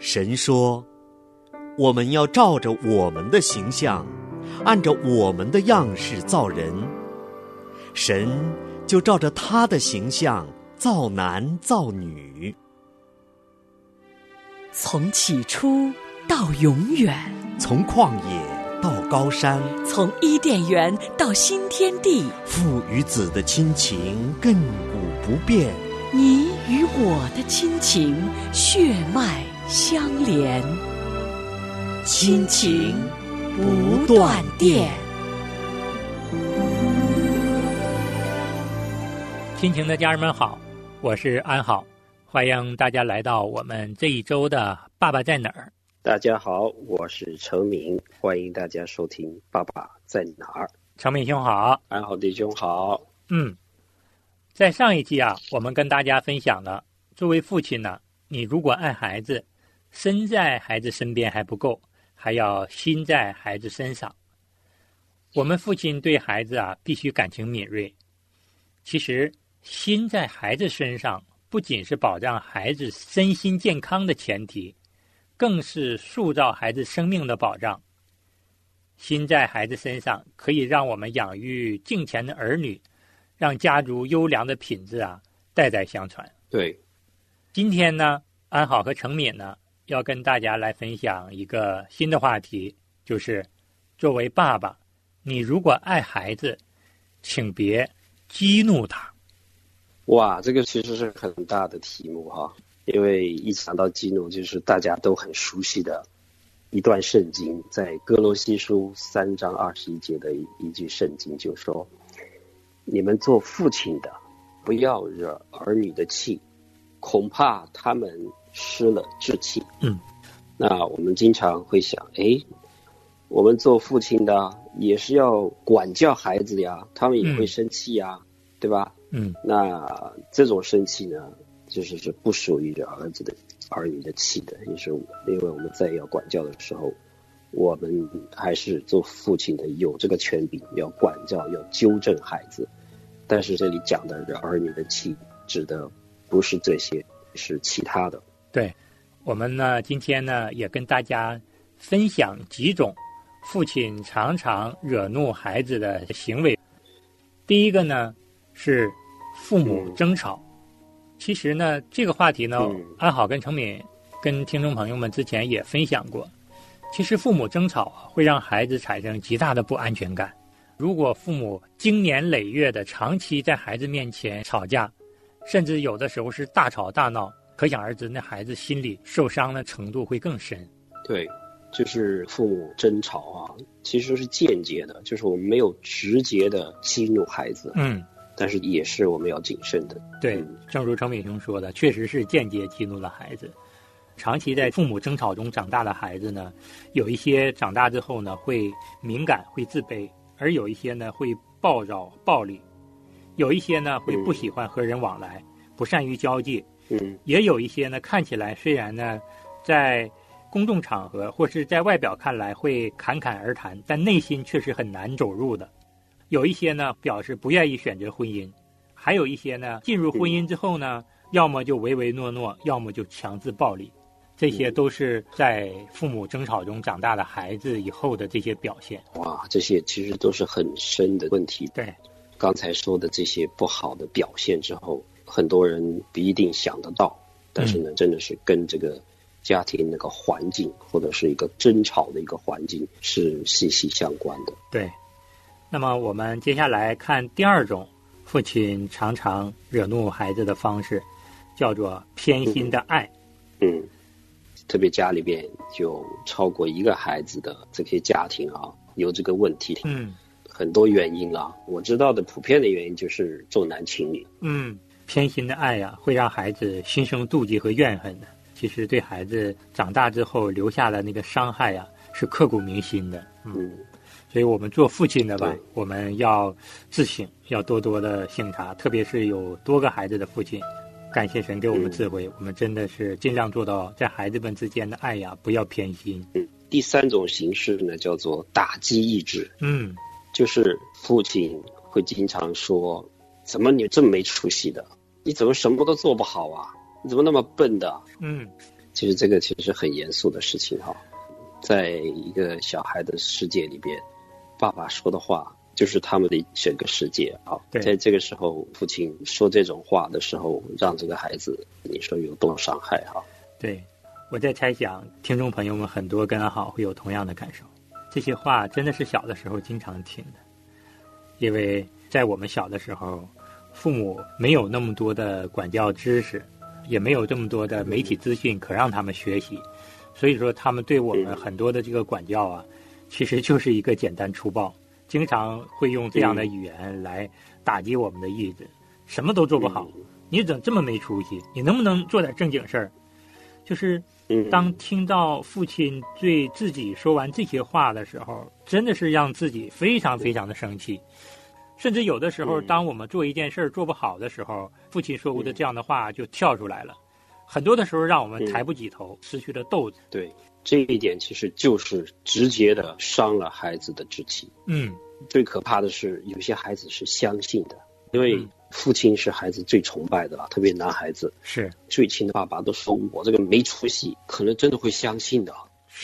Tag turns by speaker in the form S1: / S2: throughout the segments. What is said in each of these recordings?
S1: 神说：“我们要照着我们的形象，按照我们的样式造人。神就照着他的形象造男造女。
S2: 从起初到永远，
S1: 从旷野到高山，
S2: 从伊甸园到新天地，
S1: 父与子的亲情亘古不变。
S2: 你与我的亲情血脉相连，亲情不断电。
S3: 亲情的家人们好，我是安好，欢迎大家来到我们这一周的《爸爸在哪儿》。
S4: 大家好，我是程明，欢迎大家收听《爸爸在哪儿》。
S3: 程明兄好，
S4: 安好弟兄好。
S3: 嗯，在上一期啊，我们跟大家分享了，作为父亲呢，你如果爱孩子，身在孩子身边还不够，还要心在孩子身上。我们父亲对孩子啊，必须感情敏锐。其实。心在孩子身上，不仅是保障孩子身心健康的前提，更是塑造孩子生命的保障。心在孩子身上，可以让我们养育敬虔的儿女，让家族优良的品质啊代代相传。
S4: 对，
S3: 今天呢，安好和成敏呢要跟大家来分享一个新的话题，就是作为爸爸，你如果爱孩子，请别激怒他。
S4: 哇，这个其实是很大的题目哈，因为一想到激怒，就是大家都很熟悉的一段圣经，在哥罗西书三章二十一节的一一句圣经，就说：“你们做父亲的，不要惹儿女的气，恐怕他们失了志气。”
S3: 嗯，
S4: 那我们经常会想，哎，我们做父亲的也是要管教孩子呀，他们也会生气呀，对吧？
S3: 嗯，
S4: 那这种生气呢，就是是不属于这儿子的儿女的气的，也是因为我们在要管教的时候，我们还是做父亲的有这个权柄，要管教，要纠正孩子。但是这里讲的这儿女的气，指的不是这些，是其他的。
S3: 对，我们呢今天呢也跟大家分享几种父亲常常惹怒孩子的行为。第一个呢是。父母争吵，其实呢，这个话题呢，安好跟程敏跟听众朋友们之前也分享过。其实父母争吵会让孩子产生极大的不安全感。如果父母经年累月的长期在孩子面前吵架，甚至有的时候是大吵大闹，可想而知，那孩子心里受伤的程度会更深。
S4: 对，就是父母争吵啊，其实是间接的，就是我们没有直接的激怒孩子。
S3: 嗯。
S4: 但是也是我们要谨慎的。
S3: 对，正如程敏雄说的，确实是间接激怒了孩子。长期在父母争吵中长大的孩子呢，有一些长大之后呢会敏感、会自卑，而有一些呢会暴躁、暴力，有一些呢会不喜欢和人往来，不善于交际。
S4: 嗯，
S3: 也有一些呢看起来虽然呢在公众场合或是在外表看来会侃侃而谈，但内心却是很难走入的。有一些呢表示不愿意选择婚姻，还有一些呢进入婚姻之后呢，要么就唯唯诺诺，要么就强制暴力，这些都是在父母争吵中长大的孩子以后的这些表现。
S4: 哇，这些其实都是很深的问题。
S3: 对，
S4: 刚才说的这些不好的表现之后，很多人不一定想得到，但是呢，真的是跟这个家庭那个环境或者是一个争吵的一个环境是息息相关的。
S3: 对。那么我们接下来看第二种父亲常常惹怒孩子的方式，叫做偏心的爱。
S4: 嗯，特别家里边就超过一个孩子的这些家庭啊，有这个问题。
S3: 嗯，
S4: 很多原因啊。我知道的普遍的原因就是重男轻女。
S3: 嗯，偏心的爱呀，会让孩子心生妒忌和怨恨的。其实对孩子长大之后留下的那个伤害呀，是刻骨铭心的。
S4: 嗯。
S3: 所以我们做父亲的吧，我们要自省，要多多的省察，特别是有多个孩子的父亲，感谢神给我们智慧，我们真的是尽量做到在孩子们之间的爱呀，不要偏心。
S4: 嗯，第三种形式呢，叫做打击意志。
S3: 嗯，
S4: 就是父亲会经常说：“怎么你这么没出息的？你怎么什么都做不好啊？你怎么那么笨的？”
S3: 嗯，
S4: 其实这个其实很严肃的事情哈，在一个小孩的世界里边，爸爸说的话就是他们的整个世界啊。
S3: 对
S4: 在这个时候，父亲说这种话的时候，让这个孩子，你说有多伤害哈？
S3: 对，我在猜想，听众朋友们很多跟阿好会有同样的感受。这些话真的是小的时候经常听的，因为在我们小的时候，父母没有那么多的管教知识，也没有这么多的媒体资讯可让他们学习，所以说他们对我们很多的这个管教啊，其实就是一个简单粗暴，经常会用这样的语言来打击我们的意志，什么都做不好，你怎么这么没出息？你能不能做点正经事儿？就是，当听到父亲对自己说完这些话的时候，真的是让自己非常非常的生气。甚至有的时候，
S4: 嗯
S3: 当我们做一件事儿做不好的时候，父亲说过的这样的话就跳出来了。很多的时候，让我们抬不起头，失去了斗志。
S4: 对这一点，其实就是直接的伤了孩子的志气。
S3: 嗯，
S4: 最可怕的是，有些孩子是相信的，因为
S3: 嗯
S4: 父亲是孩子最崇拜的了，特别男孩子。
S3: 是
S4: 最亲的爸爸都说我这个没出息，可能真的会相信的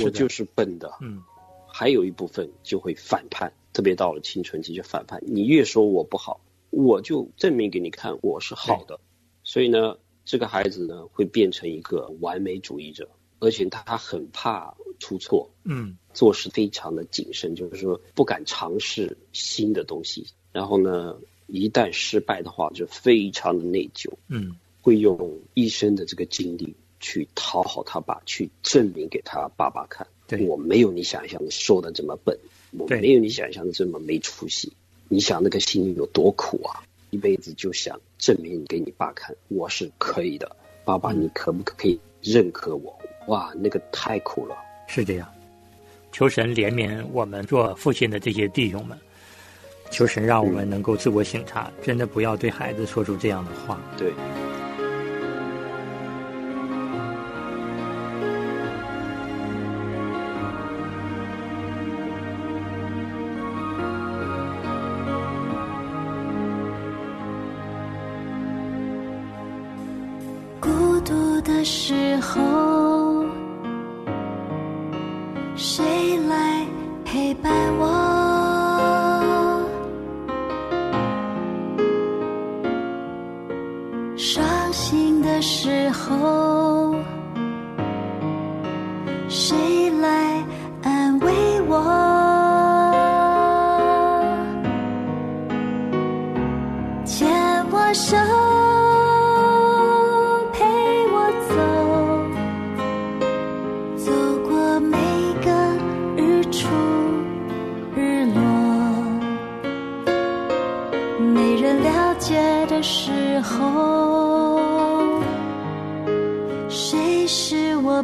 S4: 我就是笨的。
S3: 嗯，
S4: 还有一部分就会反叛，特别到了青春期就反叛。你越说我不好，我就证明给你看我是好的。所以呢，这个孩子呢会变成一个完美主义者，而且他很怕出错，
S3: 嗯
S4: 做事非常的谨慎，就是说不敢尝试新的东西。然后呢，一旦失败的话，就非常的内疚。
S3: 嗯
S4: 会用一生的这个精力去讨好他爸，去证明给他爸爸看，我没有你想象的说的这么笨，我
S3: 对
S4: 没有你想象的这么没出息。你想那个心里有多苦啊？一辈子就想证明给你爸看，我是可以的，爸爸，
S3: 嗯
S4: 你可不可以认可我？哇，那个太苦了。
S3: 是这样。求神怜悯我们做父亲的这些弟兄们，求神让我们能够自我省察，真的不要对孩子说出这样的话。
S4: 对，
S5: 独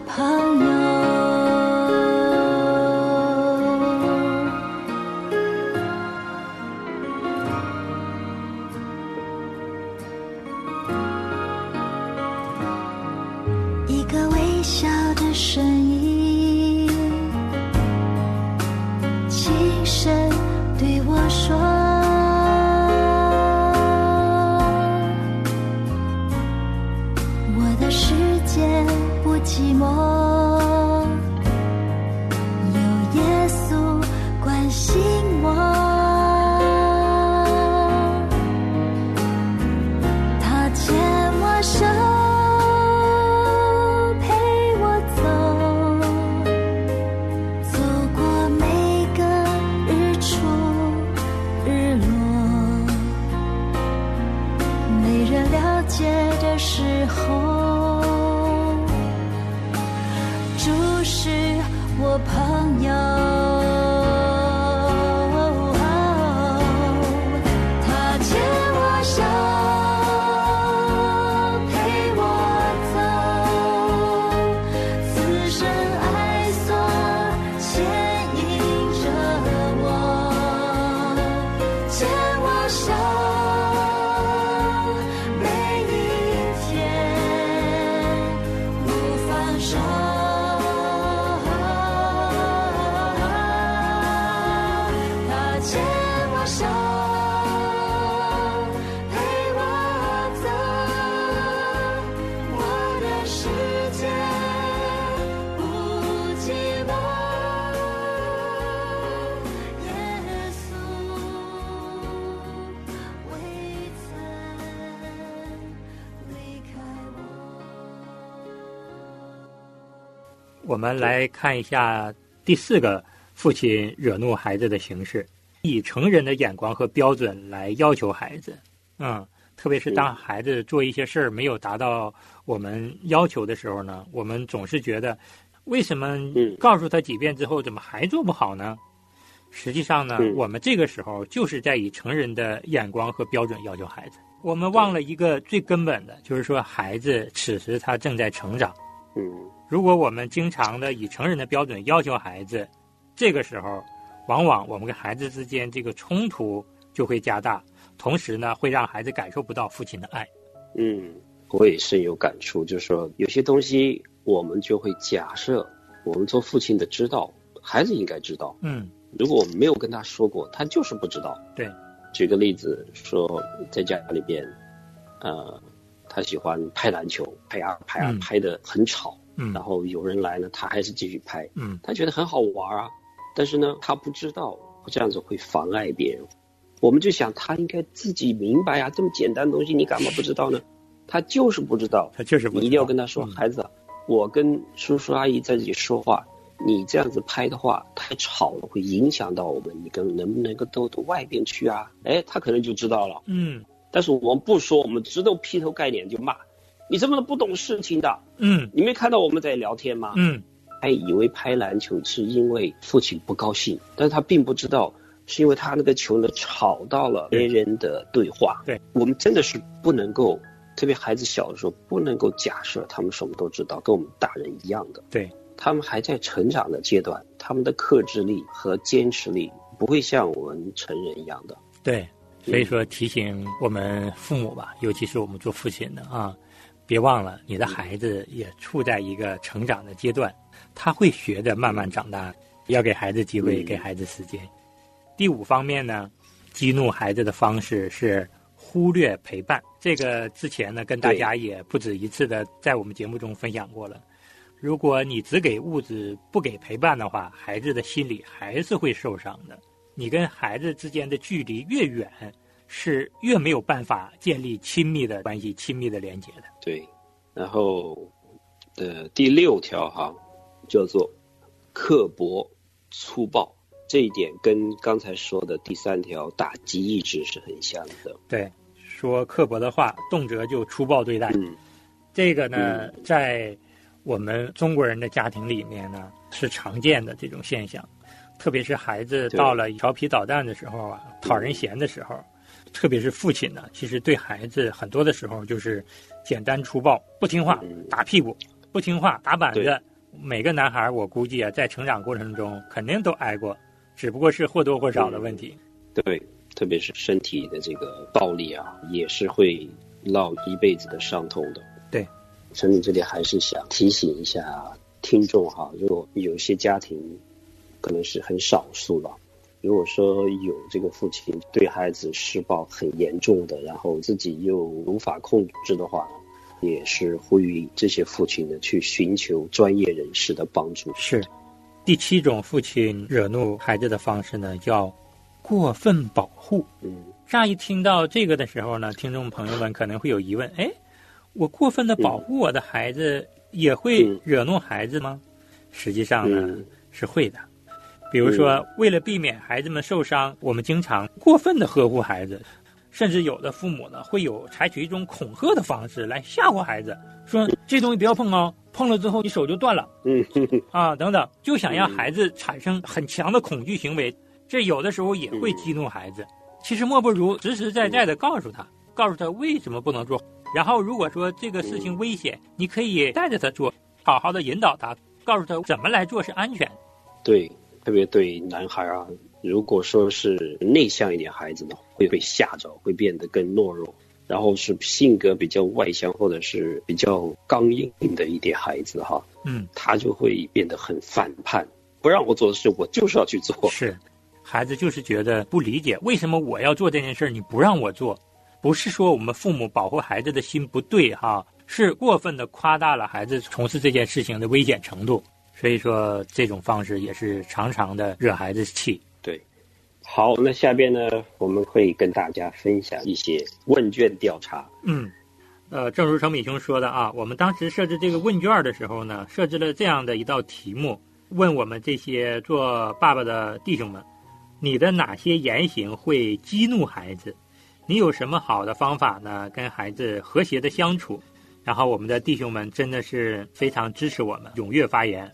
S5: 朋友？时候，注视我
S3: 我们来看一下第四个父亲惹怒孩子的形式，以成人的眼光和标准来要求孩子。嗯，特别是当孩子做一些事儿没有达到我们要求的时候呢，我们总是觉得，为什么告诉他几遍之后，怎么还做不好呢？实际上呢，我们这个时候就是在以成人的眼光和标准要求孩子。我们忘了一个最根本的，就是说孩子此时他正在成长。
S4: 嗯，
S3: 如果我们经常的以成人的标准要求孩子，这个时候，往往我们跟孩子之间这个冲突就会加大，同时呢，会让孩子感受不到父亲的爱。
S4: 嗯，我也深有感触，就是说有些东西我们就会假设我们做父亲的知道，孩子应该知道。
S3: 嗯，
S4: 如果我们没有跟他说过，他就是不知道。
S3: 对，
S4: 举个例子说，在家里边，呃。他喜欢拍篮球，拍啊拍啊，拍的很吵。
S3: 嗯，
S4: 然后有人来呢，他还是继续拍。
S3: 嗯，
S4: 他觉得很好玩啊，但是呢，他不知道这样子会妨碍别人。我们就想他应该自己明白啊，这么简单的东西你干嘛不知道呢？他就是不知道，
S3: 他就是不知道。
S4: 你一定要跟他说，孩子，我跟叔叔阿姨在这里说话，你这样子拍的话太吵了，会影响到我们。你跟能不能够都到外边去啊？哎，他可能就知道了。
S3: 嗯。
S4: 但是我们不说，我们直接劈头盖脸就骂，你这么不懂事情的。
S3: 嗯，
S4: 你没看到我们在聊天吗？
S3: 嗯，
S4: 还以为拍篮球是因为父亲不高兴，但是他并不知道是因为他那个球呢吵到了别人的对话。
S3: 对，
S4: 我们真的是不能够，特别孩子小的时候不能够假设他们什么都知道，跟我们大人一样的。
S3: 对，
S4: 他们还在成长的阶段，他们的克制力和坚持力不会像我们成人一样的。
S3: 对。所以说，提醒我们父母吧，尤其是我们做父亲的啊，别忘了你的孩子也处在一个成长的阶段，他会学着慢慢长大，要给孩子机会，给孩子时间。第五方面呢，激怒孩子的方式是忽略陪伴。这个之前呢，跟大家也不止一次的在我们节目中分享过了。如果你只给物质，不给陪伴的话，孩子的心理还是会受伤的。你跟孩子之间的距离越远，是越没有办法建立亲密的关系、亲密的连接的。
S4: 对，然后的第六条哈，叫做刻薄粗暴，这一点跟刚才说的第三条打击意志是很像的。
S3: 对，说刻薄的话，动辄就粗暴对待。
S4: 嗯，
S3: 这个呢，在我们中国人的家庭里面呢，是常见的这种现象。特别是孩子到了调皮捣蛋的时候啊，讨人嫌的时候，特别是父亲呢，其实对孩子很多的时候就是简单粗暴，不听话打屁股，不听话打板子。每个男孩我估计啊，在成长过程中肯定都挨过，只不过是或多或少的问题。
S4: 对，特别是身体的这个暴力啊，也是会烙一辈子的伤痛的。
S3: 对，
S4: 陈总这里还是想提醒一下听众哈，如果有些家庭。可能是很少数了。如果说有这个父亲对孩子施暴很严重的，然后自己又无法控制的话，也是呼吁这些父亲呢去寻求专业人士的帮助。
S3: 是，第七种父亲惹怒孩子的方式呢，叫过分保护。
S4: 嗯，
S3: 乍一听到这个的时候呢，听众朋友们可能会有疑问：哎，我过分的保护我的孩子，也会惹怒孩子吗？实际上呢，是会的。比如说，为了避免孩子们受伤，我们经常过分的呵护孩子，甚至有的父母呢会有采取一种恐吓的方式来吓唬孩子，说这东西不要碰哦，碰了之后你手就断了，
S4: 嗯，
S3: 啊等等，就想让孩子产生很强的恐惧行为，这有的时候也会激怒孩子。其实莫不如实实在在的告诉他，告诉他为什么不能做，然后如果说这个事情危险，你可以带着他做，好好的引导他，告诉他怎么来做是安全。
S4: 对。特别对男孩啊，如果说是内向一点孩子呢，会被吓着，会变得更懦弱；然后是性格比较外向或者是比较刚硬的一点孩子哈，
S3: 嗯，
S4: 他就会变得很反叛，不让我做的事，我就是要去做。
S3: 是，孩子就是觉得不理解，为什么我要做这件事你不让我做？不是说我们父母保护孩子的心不对哈，是过分的夸大了孩子从事这件事情的危险程度。所以说，这种方式也是常常的惹孩子气。
S4: 对，好，那下边呢，我们会跟大家分享一些问卷调查。
S3: 嗯，呃，正如程敏兄说的啊，我们当时设置这个问卷的时候呢，设置了这样的一道题目，问我们这些做爸爸的弟兄们，你的哪些言行会激怒孩子？你有什么好的方法呢？跟孩子和谐的相处？然后我们的弟兄们真的是非常支持我们，踊跃发言。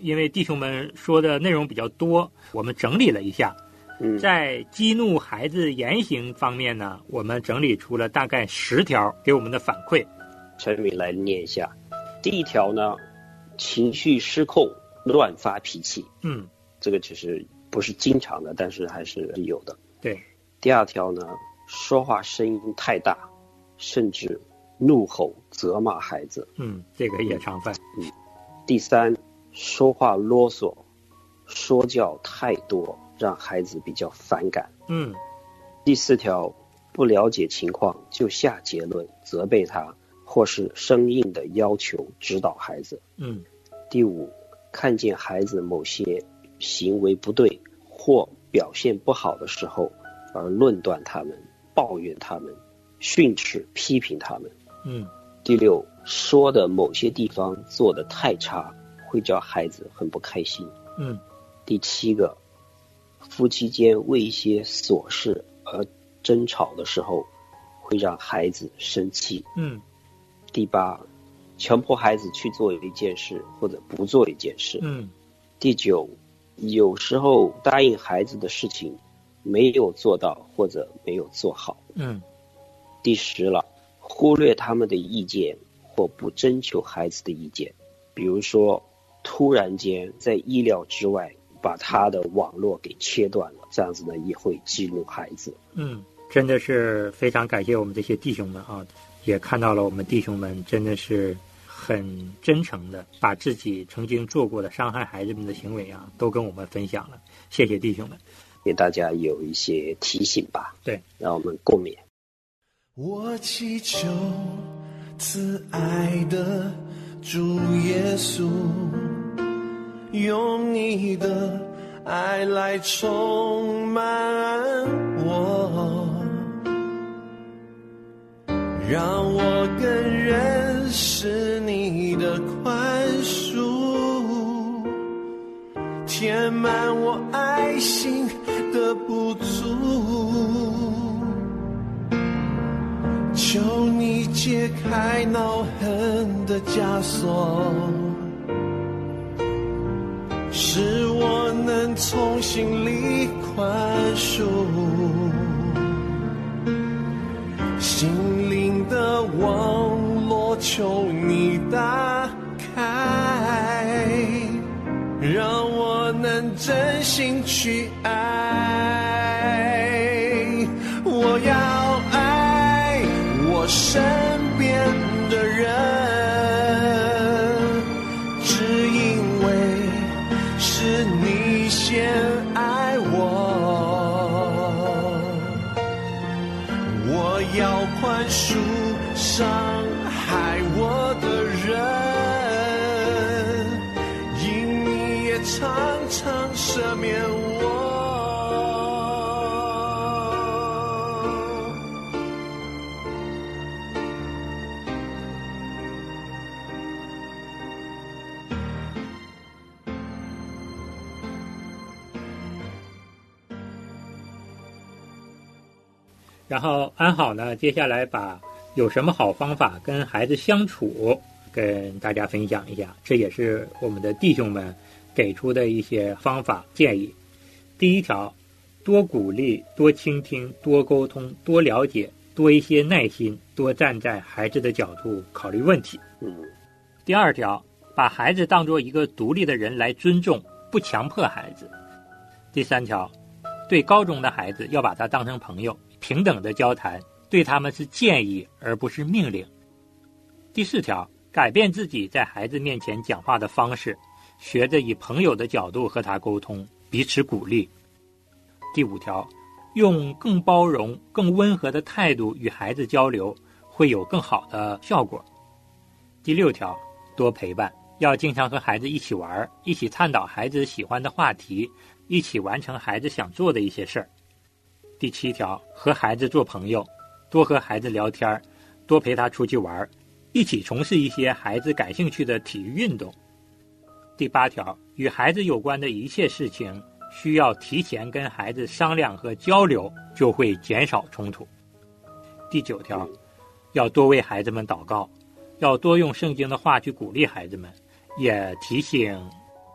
S3: 因为弟兄们说的内容比较多，我们整理了一下。
S4: 嗯，
S3: 在激怒孩子言行方面呢，我们整理出了大概十条给我们的反馈。
S4: 陈伟来念一下。第一条呢，情绪失控，乱发脾气。
S3: 嗯，
S4: 这个其实不是经常的，但是还是有的。
S3: 对。
S4: 第二条呢，说话声音太大，甚至怒吼责骂孩子。
S3: 嗯，这个也常犯。
S4: 嗯。第三，说话啰嗦，说教太多。让孩子比较反感。
S3: 嗯，
S4: 第四条，不了解情况就下结论，责备他，或是生硬的要求指导孩子。
S3: 嗯，
S4: 第五，看见孩子某些行为不对或表现不好的时候，而论断他们，抱怨他们，训斥批评他们。
S3: 嗯，
S4: 第六，说的某些地方做的太差，会叫孩子很不开心。
S3: 嗯，
S4: 第七个。夫妻间为一些琐事而争吵的时候，会让孩子生气。
S3: 嗯。
S4: 第八，强迫孩子去做一件事或者不做一件事。
S3: 嗯。
S4: 第九，有时候答应孩子的事情没有做到或者没有做好。
S3: 嗯。
S4: 第十了，忽略他们的意见或不征求孩子的意见，比如说突然间在意料之外。把他的网络给切断了，这样子呢也会激怒孩子。
S3: 嗯，真的是非常感谢我们这些弟兄们啊，也看到了我们弟兄们真的是很真诚的，把自己曾经做过的伤害孩子们的行为啊，都跟我们分享了。谢谢弟兄们，
S4: 给大家有一些提醒吧。
S3: 对，
S4: 让我们共勉。
S6: 我祈求慈爱的主耶稣。用你的爱来充满我，让我更认识你的宽恕，填满我爱心的不足。求你解开恼恨的枷锁。使我能从心里宽恕，心灵的网络求你打开，让我能真心去爱。我要爱我身
S3: 然后安好呢，接下来把。有什么好方法跟孩子相处？跟大家分享一下，这也是我们的弟兄们给出的一些方法建议。第一条，多鼓励，多倾听，多沟通，多了解，多一些耐心，多站在孩子的角度考虑问题。第二条，把孩子当做一个独立的人来尊重，不强迫孩子。第三条，对高中的孩子要把他当成朋友，平等的交谈。对他们是建议而不是命令。第四条，改变自己在孩子面前讲话的方式，学着以朋友的角度和他沟通，彼此鼓励。第五条，用更包容、更温和的态度与孩子交流，会有更好的效果。第六条，多陪伴，要经常和孩子一起玩，一起探讨孩子喜欢的话题，一起完成孩子想做的一些事儿。第七条，和孩子做朋友。多和孩子聊天多陪他出去玩儿，一起从事一些孩子感兴趣的体育运动。第八条，与孩子有关的一切事情，需要提前跟孩子商量和交流，就会减少冲突。第九条，要多为孩子们祷告，要多用圣经的话去鼓励孩子们，也提醒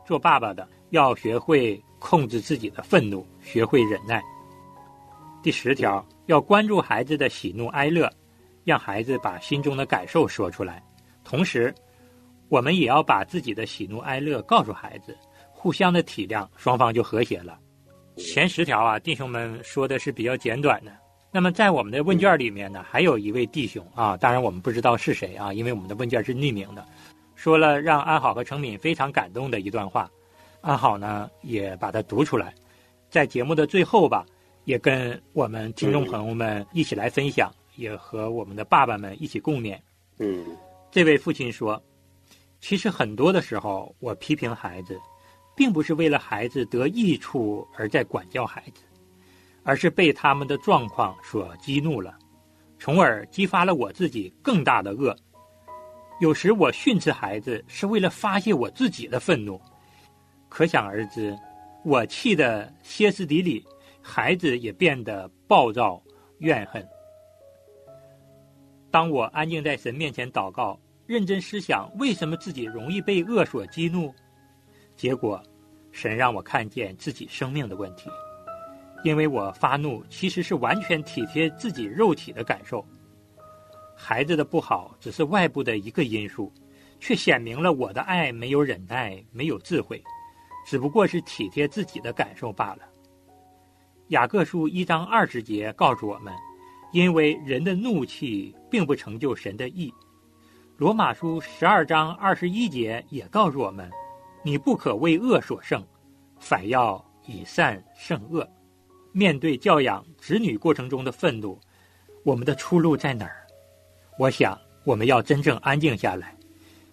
S3: 做爸爸的要学会控制自己的愤怒，学会忍耐。第十条，要关注孩子的喜怒哀乐，让孩子把心中的感受说出来。同时，我们也要把自己的喜怒哀乐告诉孩子，互相的体谅，双方就和谐了。前十条啊，弟兄们说的是比较简短的。那么在我们的问卷里面呢，还有一位弟兄啊，当然我们不知道是谁啊，因为我们的问卷是匿名的，说了让安好和程敏非常感动的一段话。安好呢也把它读出来，在节目的最后吧。也跟我们听众朋友们一起来分享，也和我们的爸爸们一起共勉。
S4: 嗯，
S3: 这位父亲说：“其实很多的时候，我批评孩子，并不是为了孩子得益处而在管教孩子，而是被他们的状况所激怒了，从而激发了我自己更大的恶。有时我训斥孩子，是为了发泄我自己的愤怒，可想而知，我气得歇斯底里。”孩子也变得暴躁、怨恨。当我安静在神面前祷告，认真思想为什么自己容易被恶所激怒，结果，神让我看见自己生命的问题。因为我发怒其实是完全体贴自己肉体的感受。孩子的不好只是外部的一个因素，却显明了我的爱没有忍耐，没有智慧，只不过是体贴自己的感受罢了。雅各书一章二十节告诉我们，因为人的怒气并不成就神的意。罗马书十二章二十一节也告诉我们，你不可为恶所胜，反要以善胜恶。面对教养子女过程中的愤怒，我们的出路在哪儿？我想，我们要真正安静下来，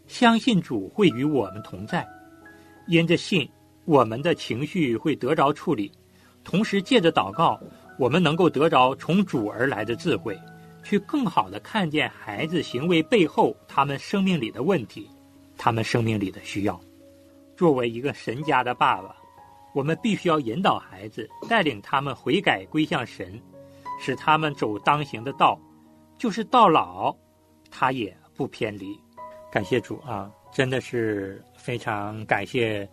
S3: 相信主会与我们同在，因着信，我们的情绪会得着处理。同时，借着祷告，我们能够得着从主而来的智慧，去更好的看见孩子行为背后他们生命里的问题，他们生命里的需要。作为一个神家的爸爸，我们必须要引导孩子，带领他们悔改归向神，使他们走当行的道，就是到老，他也不偏离。感谢主啊，真的是非常感谢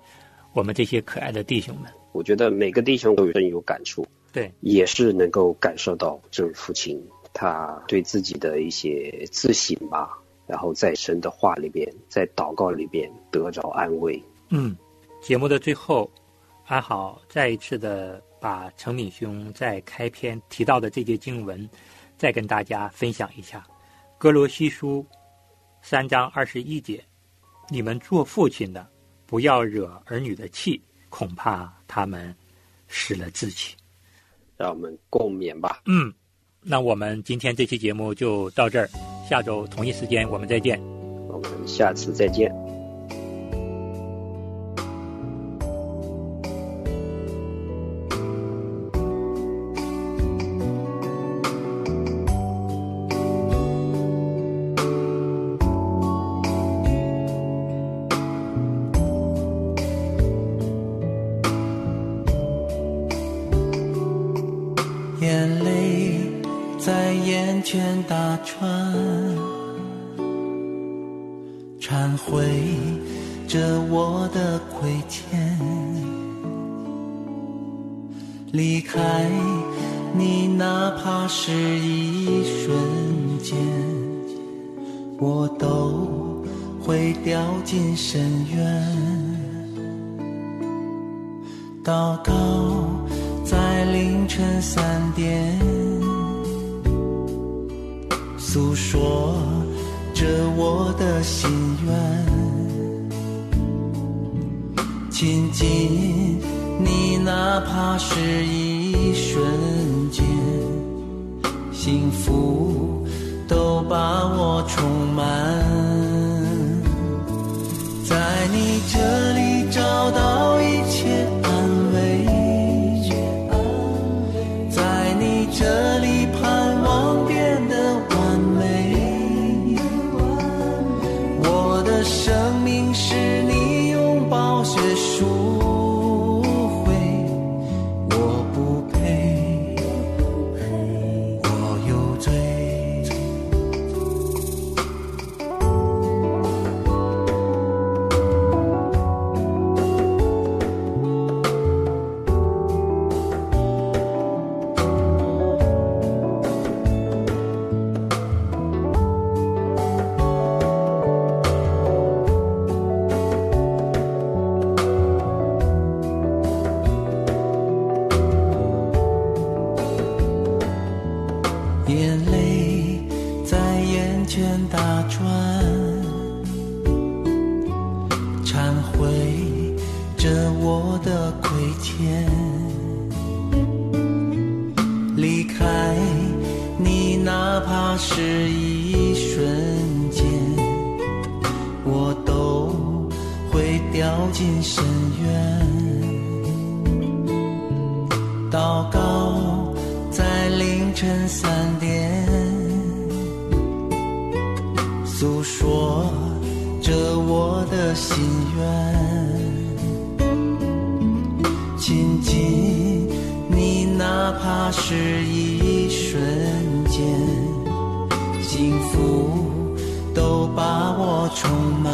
S3: 我们这些可爱的弟兄们。
S4: 我觉得每个弟兄都深有感触，
S3: 对，
S4: 也是能够感受到这位父亲他对自己的一些自省吧，然后在神的话里边，在祷告里边得着安慰。
S3: 嗯，节目的最后，安好再一次的把程敏兄在开篇提到的这节经文，再跟大家分享一下，《哥罗西书》三章二十一节：“你们做父亲的，不要惹儿女的气。”恐怕他们失了志气，
S4: 让我们共勉吧。
S3: 嗯，那我们今天这期节目就到这儿，下周同一时间我们再见。
S4: 我们下次再见。
S7: 穿忏悔着我的亏欠离开你哪怕是一瞬间我都会掉进深渊。祷告在凌晨三点。诉说着我的心愿，亲近你，哪怕是一瞬间，幸福都把我充满，在你这里亲近你，哪怕是一瞬间，幸福都把我充满，